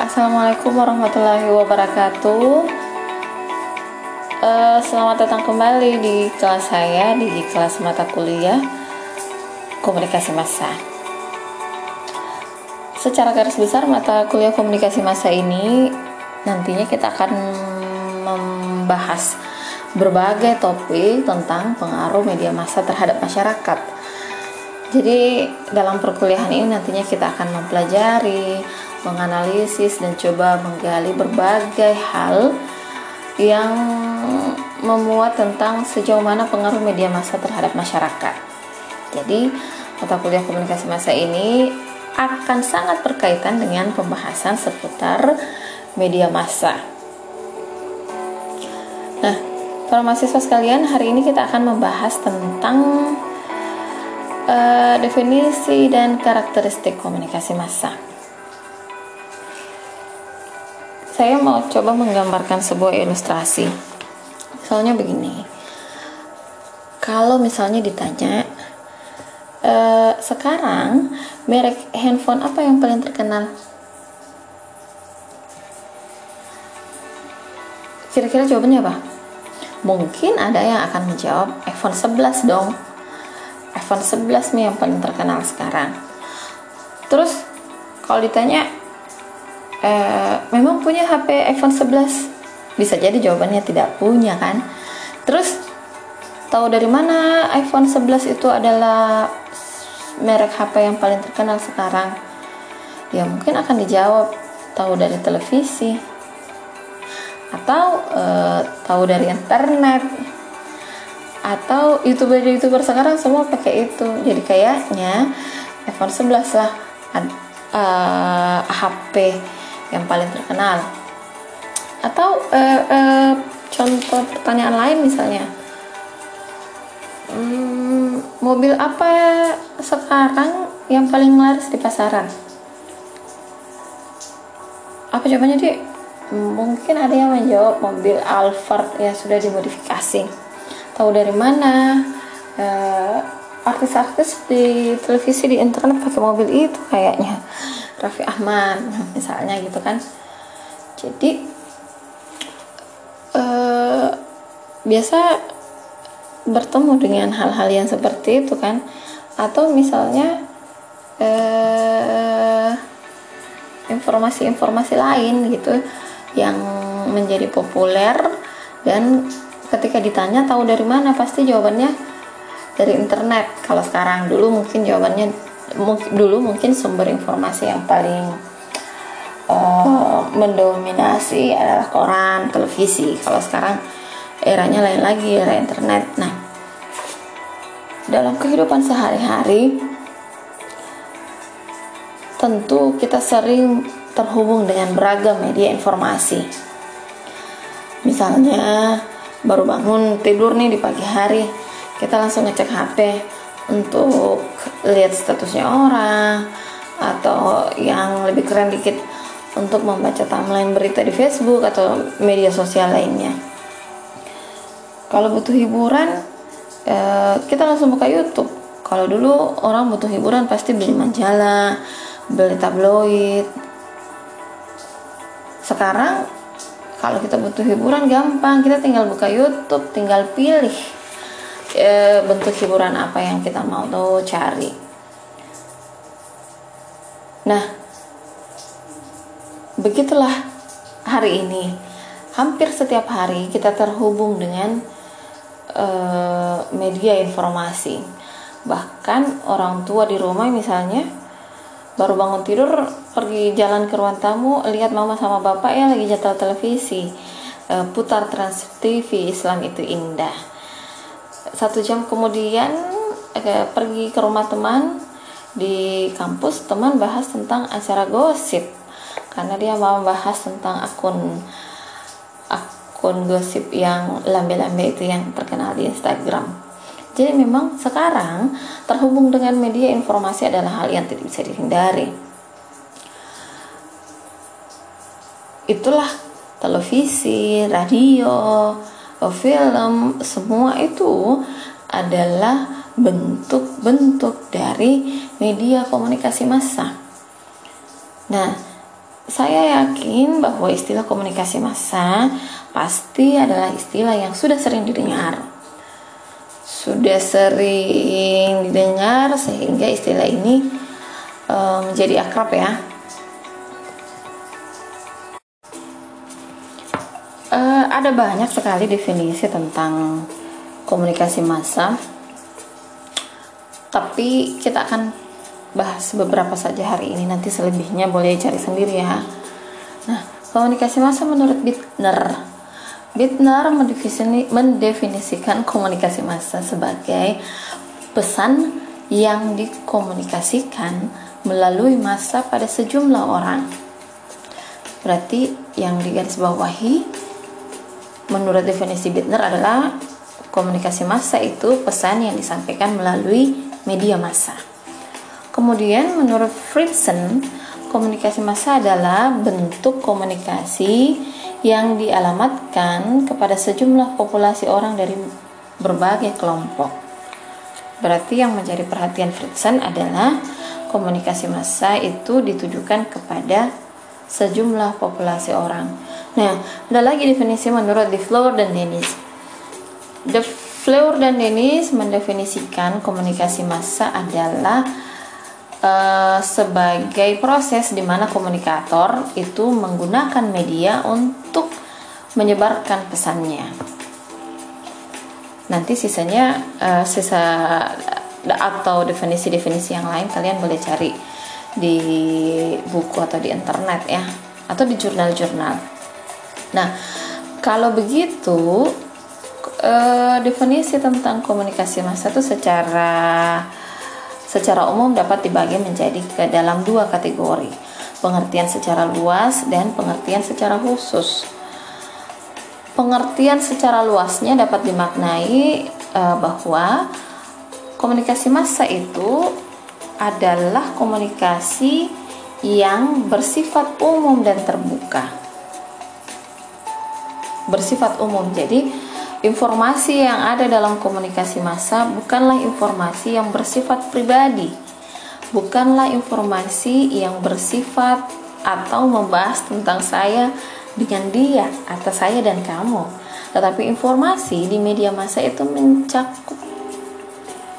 Assalamualaikum warahmatullahi wabarakatuh. Uh, selamat datang kembali di kelas saya di kelas mata kuliah komunikasi massa. Secara garis besar mata kuliah komunikasi massa ini nantinya kita akan membahas berbagai topik tentang pengaruh media massa terhadap masyarakat. Jadi dalam perkuliahan ini nantinya kita akan mempelajari menganalisis dan coba menggali berbagai hal yang memuat tentang sejauh mana pengaruh media massa terhadap masyarakat. Jadi, mata kuliah komunikasi massa ini akan sangat berkaitan dengan pembahasan seputar media massa. Nah, para mahasiswa sekalian, hari ini kita akan membahas tentang uh, definisi dan karakteristik komunikasi massa saya mau coba menggambarkan sebuah ilustrasi. Soalnya begini, kalau misalnya ditanya, e, sekarang merek handphone apa yang paling terkenal? Kira-kira jawabannya apa? Mungkin ada yang akan menjawab iPhone 11 dong. iPhone 11 nih yang paling terkenal sekarang. Terus kalau ditanya Eh, memang punya HP iPhone 11 bisa jadi jawabannya tidak punya kan? Terus tahu dari mana iPhone 11 itu adalah merek HP yang paling terkenal sekarang? Ya mungkin akan dijawab. Tahu dari televisi. Atau uh, tahu dari internet. Atau youtuber-youtuber sekarang semua pakai itu. Jadi kayaknya iPhone 11 lah. Uh, eh, HP yang paling terkenal. Atau uh, uh, contoh pertanyaan lain misalnya. Hmm, mobil apa sekarang yang paling laris di pasaran? Apa jawabannya di mungkin ada yang menjawab mobil Alphard yang sudah dimodifikasi. Tahu dari mana? Uh, artis-artis di televisi di internet pakai mobil itu kayaknya Raffi Ahmad misalnya gitu kan. Jadi eh, biasa bertemu dengan hal-hal yang seperti itu kan. Atau misalnya eh, informasi-informasi lain gitu yang menjadi populer dan ketika ditanya tahu dari mana pasti jawabannya dari internet. Kalau sekarang dulu mungkin jawabannya dulu mungkin sumber informasi yang paling uh, mendominasi adalah koran, televisi. Kalau sekarang eranya lain lagi, era internet. Nah, dalam kehidupan sehari-hari tentu kita sering terhubung dengan beragam media informasi. Misalnya baru bangun tidur nih di pagi hari, kita langsung ngecek HP untuk lihat statusnya orang atau yang lebih keren dikit untuk membaca timeline berita di Facebook atau media sosial lainnya. Kalau butuh hiburan, eh, kita langsung buka YouTube. Kalau dulu orang butuh hiburan pasti beli majalah, beli tabloid. Sekarang kalau kita butuh hiburan gampang, kita tinggal buka YouTube, tinggal pilih e, bentuk hiburan apa yang kita mau tuh cari. Nah begitulah hari ini. Hampir setiap hari kita terhubung dengan e, media informasi. Bahkan orang tua di rumah misalnya baru bangun tidur pergi jalan ke ruang tamu lihat mama sama bapak ya lagi jadwal televisi. E, putar trans TV Islam itu indah satu jam kemudian eh, pergi ke rumah teman di kampus teman bahas tentang acara gosip karena dia mau bahas tentang akun akun gosip yang lambe-lambe itu yang terkenal di Instagram. Jadi memang sekarang terhubung dengan media informasi adalah hal yang tidak bisa dihindari. Itulah televisi, radio, film semua itu adalah bentuk-bentuk dari media komunikasi massa. Nah, saya yakin bahwa istilah komunikasi massa pasti adalah istilah yang sudah sering didengar. Sudah sering didengar sehingga istilah ini um, menjadi akrab ya. Ada banyak sekali definisi tentang komunikasi massa, tapi kita akan bahas beberapa saja hari ini. Nanti selebihnya boleh cari sendiri ya. Nah komunikasi massa menurut Bittner. Bittner mendefinisikan komunikasi massa sebagai pesan yang dikomunikasikan melalui massa pada sejumlah orang. Berarti yang digarisbawahi menurut definisi Bittner adalah komunikasi massa itu pesan yang disampaikan melalui media massa Kemudian menurut Friedson, komunikasi massa adalah bentuk komunikasi yang dialamatkan kepada sejumlah populasi orang dari berbagai kelompok. Berarti yang menjadi perhatian Friedson adalah komunikasi massa itu ditujukan kepada sejumlah populasi orang. Nah, ada lagi definisi menurut De Fleur dan Dennis. De Fleur dan Dennis mendefinisikan komunikasi massa adalah uh, sebagai proses di mana komunikator itu menggunakan media untuk menyebarkan pesannya. Nanti sisanya uh, sisa atau definisi-definisi yang lain kalian boleh cari di buku atau di internet ya atau di jurnal-jurnal. Nah, kalau begitu uh, definisi tentang komunikasi massa itu secara secara umum dapat dibagi menjadi ke dalam dua kategori, pengertian secara luas dan pengertian secara khusus. Pengertian secara luasnya dapat dimaknai e, bahwa komunikasi massa itu adalah komunikasi yang bersifat umum dan terbuka. Bersifat umum. Jadi, Informasi yang ada dalam komunikasi massa bukanlah informasi yang bersifat pribadi, bukanlah informasi yang bersifat atau membahas tentang saya dengan dia atau saya dan kamu. Tetapi informasi di media massa itu mencakup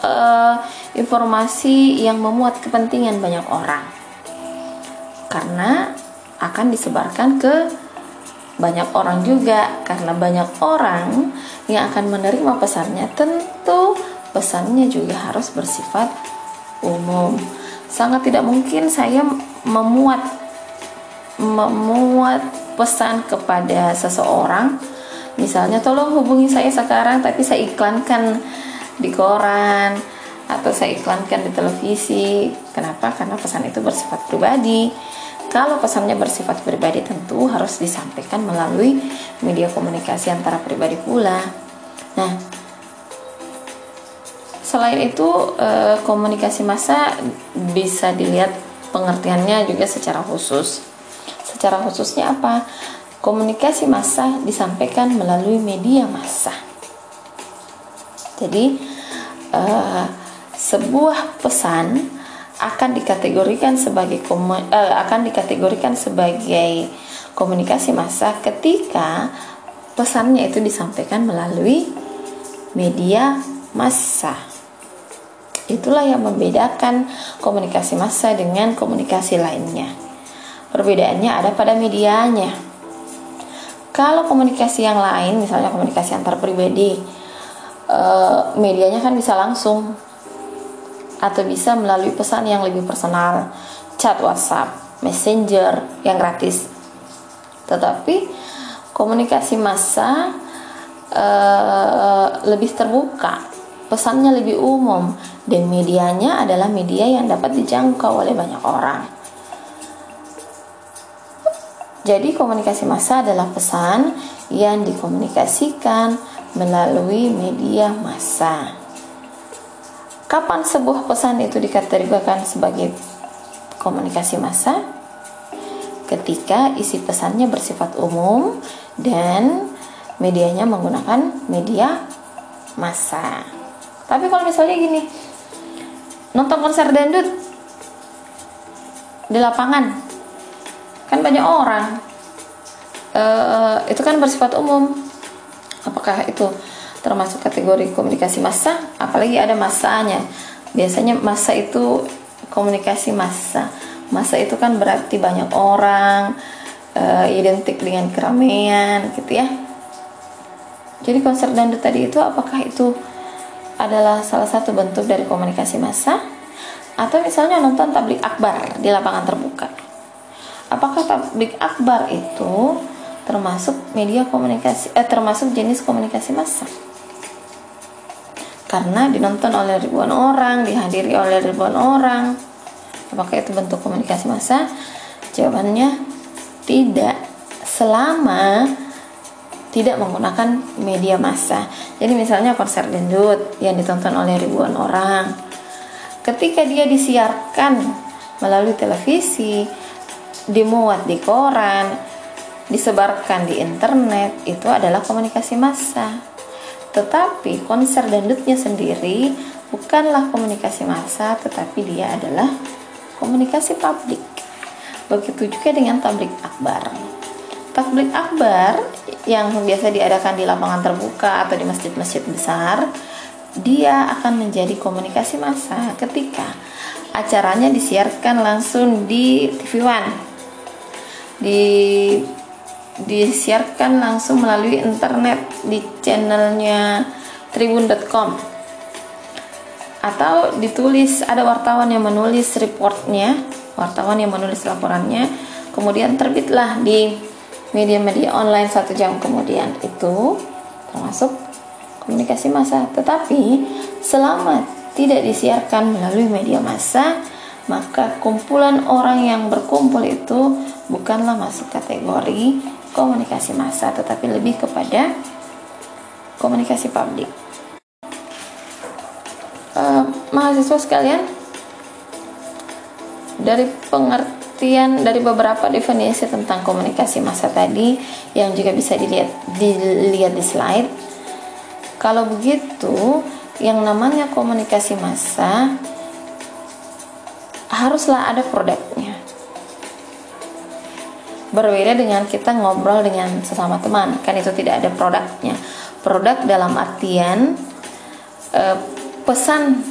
uh, informasi yang memuat kepentingan banyak orang. Karena akan disebarkan ke banyak orang juga karena banyak orang yang akan menerima pesannya tentu pesannya juga harus bersifat umum. Sangat tidak mungkin saya memuat memuat pesan kepada seseorang. Misalnya tolong hubungi saya sekarang tapi saya iklankan di koran atau saya iklankan di televisi. Kenapa? Karena pesan itu bersifat pribadi kalau pesannya bersifat pribadi tentu harus disampaikan melalui media komunikasi antara pribadi pula. Nah, selain itu eh, komunikasi massa bisa dilihat pengertiannya juga secara khusus. Secara khususnya apa? Komunikasi massa disampaikan melalui media massa. Jadi eh, sebuah pesan akan dikategorikan sebagai uh, akan dikategorikan sebagai komunikasi massa ketika pesannya itu disampaikan melalui media massa. Itulah yang membedakan komunikasi massa dengan komunikasi lainnya. Perbedaannya ada pada medianya. Kalau komunikasi yang lain, misalnya komunikasi antar pribadi, uh, medianya kan bisa langsung atau bisa melalui pesan yang lebih personal, chat WhatsApp, Messenger yang gratis. Tetapi komunikasi massa uh, lebih terbuka, pesannya lebih umum dan medianya adalah media yang dapat dijangkau oleh banyak orang. Jadi komunikasi massa adalah pesan yang dikomunikasikan melalui media massa. Kapan sebuah pesan itu dikategorikan sebagai komunikasi massa? Ketika isi pesannya bersifat umum dan medianya menggunakan media massa. Tapi kalau misalnya gini, nonton konser dangdut di lapangan, kan banyak orang uh, itu kan bersifat umum apakah itu termasuk kategori komunikasi massa apalagi ada masanya biasanya massa itu komunikasi massa. Massa itu kan berarti banyak orang uh, identik dengan keramaian gitu ya. Jadi konser dangdut tadi itu apakah itu adalah salah satu bentuk dari komunikasi massa? Atau misalnya nonton tablik akbar di lapangan terbuka. Apakah tablik akbar itu termasuk media komunikasi eh termasuk jenis komunikasi massa karena dinonton oleh ribuan orang, dihadiri oleh ribuan orang. Apakah itu bentuk komunikasi massa? Jawabannya tidak selama tidak menggunakan media massa. Jadi misalnya konser dangdut yang ditonton oleh ribuan orang. Ketika dia disiarkan melalui televisi, dimuat di koran, disebarkan di internet, itu adalah komunikasi massa. Tetapi konser dangdutnya sendiri bukanlah komunikasi massa, tetapi dia adalah komunikasi publik. Begitu juga dengan tablik akbar. Tablik akbar yang biasa diadakan di lapangan terbuka atau di masjid-masjid besar, dia akan menjadi komunikasi massa ketika acaranya disiarkan langsung di TV One, di disiarkan langsung melalui internet di channelnya tribun.com atau ditulis ada wartawan yang menulis reportnya wartawan yang menulis laporannya kemudian terbitlah di media-media online satu jam kemudian. Itu termasuk komunikasi massa. Tetapi selama tidak disiarkan melalui media massa maka kumpulan orang yang berkumpul itu bukanlah masuk kategori komunikasi massa tetapi lebih kepada komunikasi publik. Uh, mahasiswa sekalian, dari pengertian dari beberapa definisi tentang komunikasi massa tadi yang juga bisa dilihat dilihat di slide. Kalau begitu, yang namanya komunikasi massa haruslah ada produknya berbeda dengan kita ngobrol dengan sesama teman. Kan itu tidak ada produknya. Produk dalam artian eh, pesan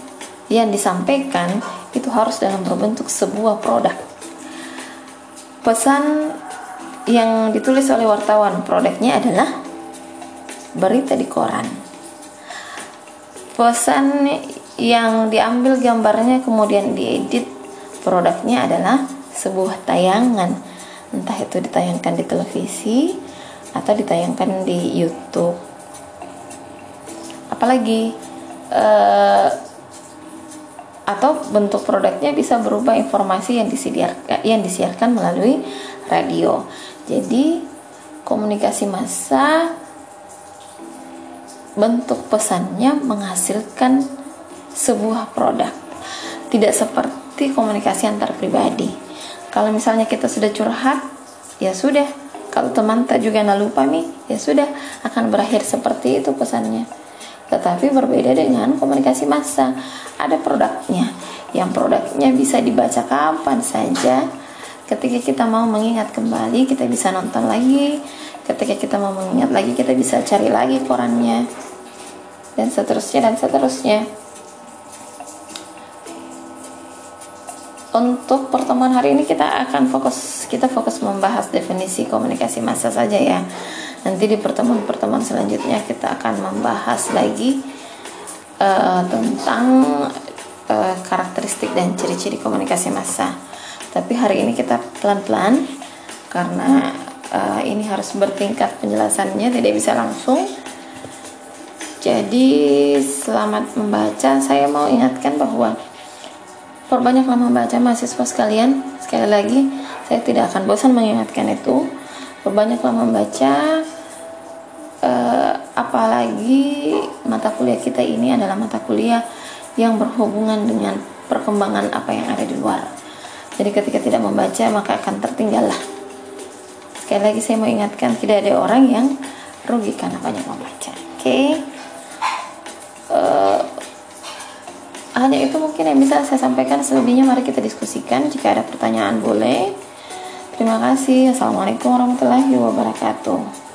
yang disampaikan itu harus dalam berbentuk sebuah produk. Pesan yang ditulis oleh wartawan produknya adalah berita di koran. Pesan yang diambil gambarnya kemudian diedit produknya adalah sebuah tayangan entah itu ditayangkan di televisi atau ditayangkan di YouTube. Apalagi uh, atau bentuk produknya bisa berubah informasi yang disiarkan yang disiarkan melalui radio. Jadi komunikasi massa bentuk pesannya menghasilkan sebuah produk. Tidak seperti komunikasi antar pribadi kalau misalnya kita sudah curhat ya sudah. Kalau teman tak juga nak lupa nih ya sudah. Akan berakhir seperti itu pesannya. Tetapi berbeda dengan komunikasi massa. Ada produknya. Yang produknya bisa dibaca kapan saja. Ketika kita mau mengingat kembali kita bisa nonton lagi. Ketika kita mau mengingat lagi kita bisa cari lagi korannya. Dan seterusnya dan seterusnya untuk pertemuan hari ini kita akan fokus kita fokus membahas definisi komunikasi massa saja ya. Nanti di pertemuan-pertemuan selanjutnya kita akan membahas lagi uh, tentang uh, karakteristik dan ciri-ciri komunikasi massa. Tapi hari ini kita pelan-pelan karena uh, ini harus bertingkat penjelasannya tidak bisa langsung. Jadi selamat membaca. Saya mau ingatkan bahwa Perbanyaklah membaca mahasiswa sekalian. Sekali lagi, saya tidak akan bosan mengingatkan itu. Perbanyaklah membaca eh, apalagi mata kuliah kita ini adalah mata kuliah yang berhubungan dengan perkembangan apa yang ada di luar. Jadi ketika tidak membaca maka akan tertinggal lah. Sekali lagi saya mau ingatkan tidak ada orang yang rugi karena banyak membaca. Oke. Okay? Uh, eh, hanya itu mungkin yang bisa saya sampaikan selebihnya mari kita diskusikan jika ada pertanyaan boleh Terima kasih. Assalamualaikum warahmatullahi wabarakatuh.